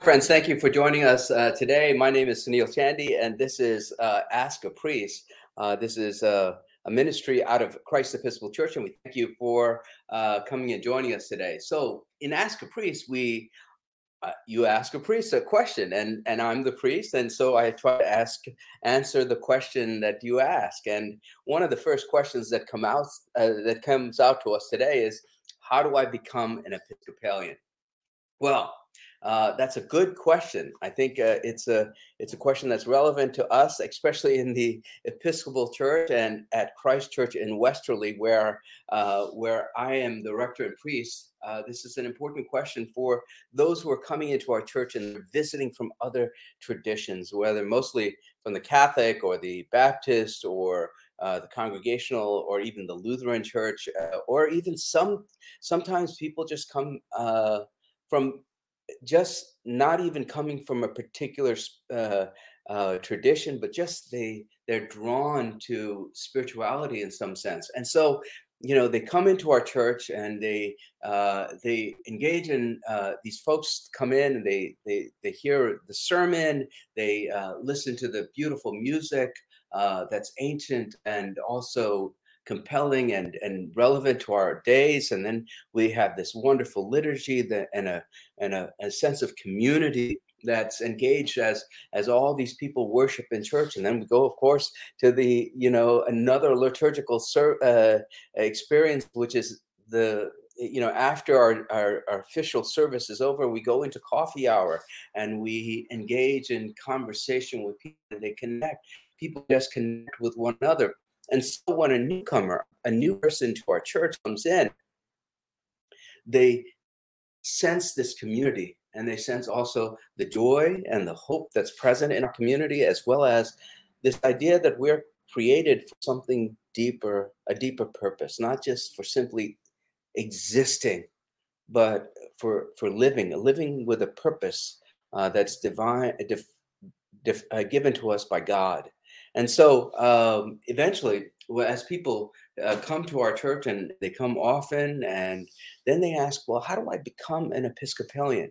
Friends, thank you for joining us uh, today. My name is Sunil Chandy, and this is uh, Ask a Priest. Uh, this is uh, a ministry out of Christ Episcopal Church, and we thank you for uh, coming and joining us today. So, in Ask a Priest, we uh, you ask a priest a question, and and I'm the priest, and so I try to ask answer the question that you ask. And one of the first questions that come out that comes out to us today is, how do I become an Episcopalian? Well, uh, that's a good question. I think uh, it's a it's a question that's relevant to us, especially in the Episcopal Church and at Christ Church in Westerly, where uh, where I am the rector and priest. Uh, this is an important question for those who are coming into our church and visiting from other traditions, whether mostly from the Catholic or the Baptist or uh, the congregational or even the Lutheran church, uh, or even some sometimes people just come uh, from just not even coming from a particular uh, uh, tradition, but just they they're drawn to spirituality in some sense, and so you know they come into our church and they uh, they engage in uh, these folks come in and they they they hear the sermon, they uh, listen to the beautiful music uh, that's ancient and also compelling and, and relevant to our days. And then we have this wonderful liturgy that, and, a, and a, a sense of community that's engaged as as all these people worship in church and then we go of course to the you know another liturgical ser- uh, experience which is the you know after our, our, our, official service is over we go into coffee hour and we engage in conversation with people they connect people just connect with one another and so when a newcomer, a new person to our church comes in, they sense this community and they sense also the joy and the hope that's present in our community, as well as this idea that we're created for something deeper, a deeper purpose, not just for simply existing, but for for living, living with a purpose uh, that's divine, dif, dif, uh, given to us by God. And so um, eventually, as people uh, come to our church and they come often, and then they ask, well, how do I become an Episcopalian?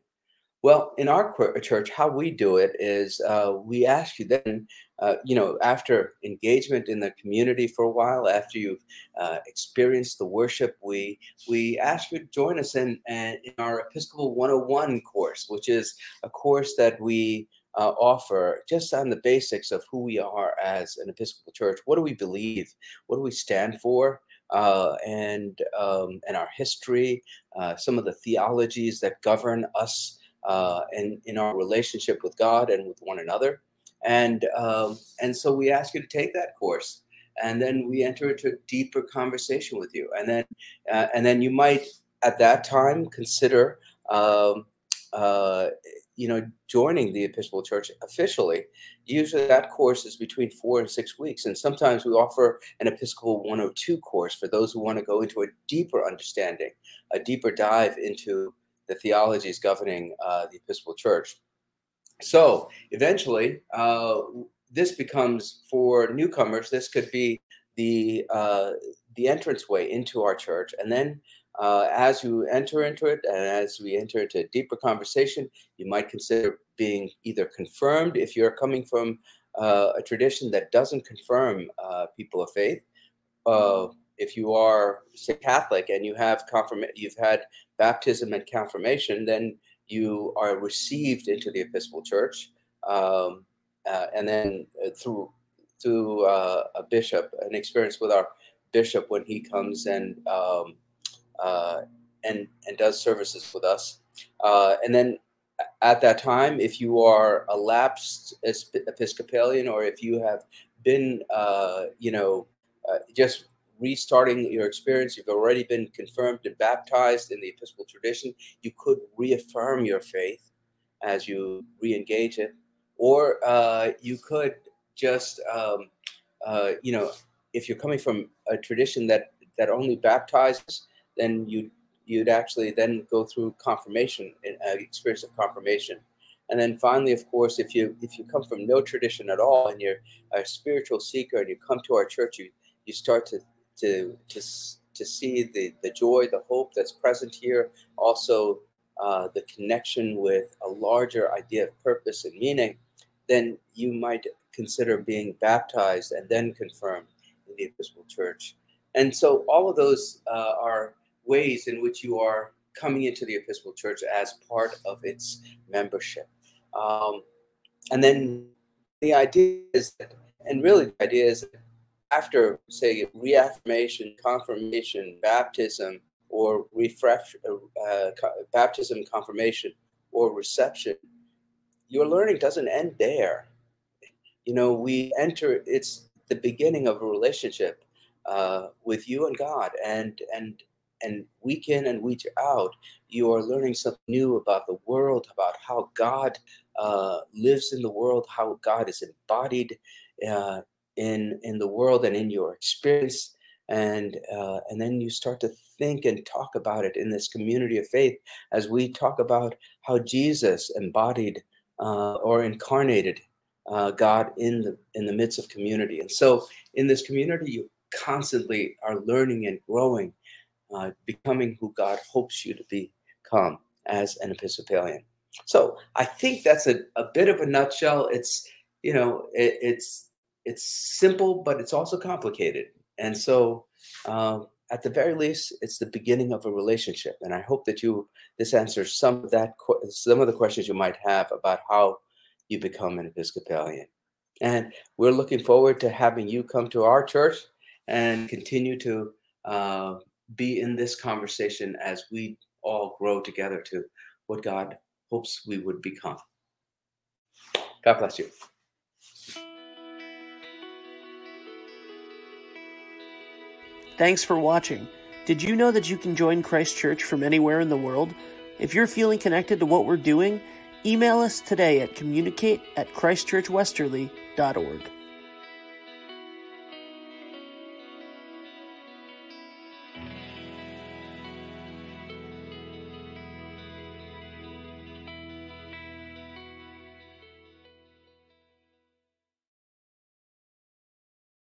Well, in our church, how we do it is uh, we ask you then, uh, you know, after engagement in the community for a while, after you've uh, experienced the worship, we we ask you to join us in, in our Episcopal 101 course, which is a course that we uh, offer just on the basics of who we are as an Episcopal Church. What do we believe? What do we stand for? Uh, and um, and our history, uh, some of the theologies that govern us uh, and in our relationship with God and with one another, and um, and so we ask you to take that course, and then we enter into a deeper conversation with you, and then uh, and then you might at that time consider um, uh, you know, joining the Episcopal Church officially. Usually that course is between four and six weeks. And sometimes we offer an Episcopal 102 course for those who want to go into a deeper understanding, a deeper dive into the theologies governing uh, the Episcopal Church. So eventually, uh, this becomes for newcomers, this could be the, uh, the entranceway into our church. And then uh, as you enter into it and as we enter into a deeper conversation, you might consider being either confirmed if you're coming from uh, a tradition that doesn't confirm uh, people of faith. Uh, if you are, say, Catholic and you have confirm, you've had baptism and confirmation, then you are received into the Episcopal Church, um, uh, and then uh, through through a bishop, an experience with our bishop when he comes and um, uh, and and does services with us. Uh, and then at that time, if you are a lapsed Episcopalian or if you have been, uh, you know, uh, just restarting your experience, you've already been confirmed and baptized in the Episcopal tradition, you could reaffirm your faith as you re-engage it, or uh, you could just, um, uh, you know, if you're coming from a tradition that that only baptizes, then you you'd actually then go through confirmation, uh, experience of confirmation. And then finally, of course, if you if you come from no tradition at all and you're a spiritual seeker and you come to our church, you you start to to to, to see the, the joy, the hope that's present here. Also, uh, the connection with a larger idea of purpose and meaning, then you might consider being baptized and then confirmed the Episcopal Church. And so all of those uh, are ways in which you are coming into the Episcopal Church as part of its membership. Um, and then the idea is that, and really the idea is after, say, reaffirmation, confirmation, baptism, or refresh, uh baptism, confirmation, or reception, your learning doesn't end there. You know, we enter, it's the beginning of a relationship uh, with you and God. And, and, and week in and week out, you are learning something new about the world, about how God uh, lives in the world, how God is embodied uh, in in the world and in your experience, and uh, and then you start to think and talk about it in this community of faith as we talk about how Jesus embodied uh, or incarnated uh, God in the in the midst of community, and so in this community you constantly are learning and growing, uh, becoming who God hopes you to become as an Episcopalian. So I think that's a, a bit of a nutshell. It's you know it, it's it's simple, but it's also complicated. And so uh, at the very least, it's the beginning of a relationship. And I hope that you this answers some of that some of the questions you might have about how you become an Episcopalian. And we're looking forward to having you come to our church and continue to uh, be in this conversation as we all grow together to what God hopes we would become. God bless you. Thanks for watching. Did you know that you can join Christ Church from anywhere in the world? If you're feeling connected to what we're doing, email us today at communicate at christchurchwesterly.org.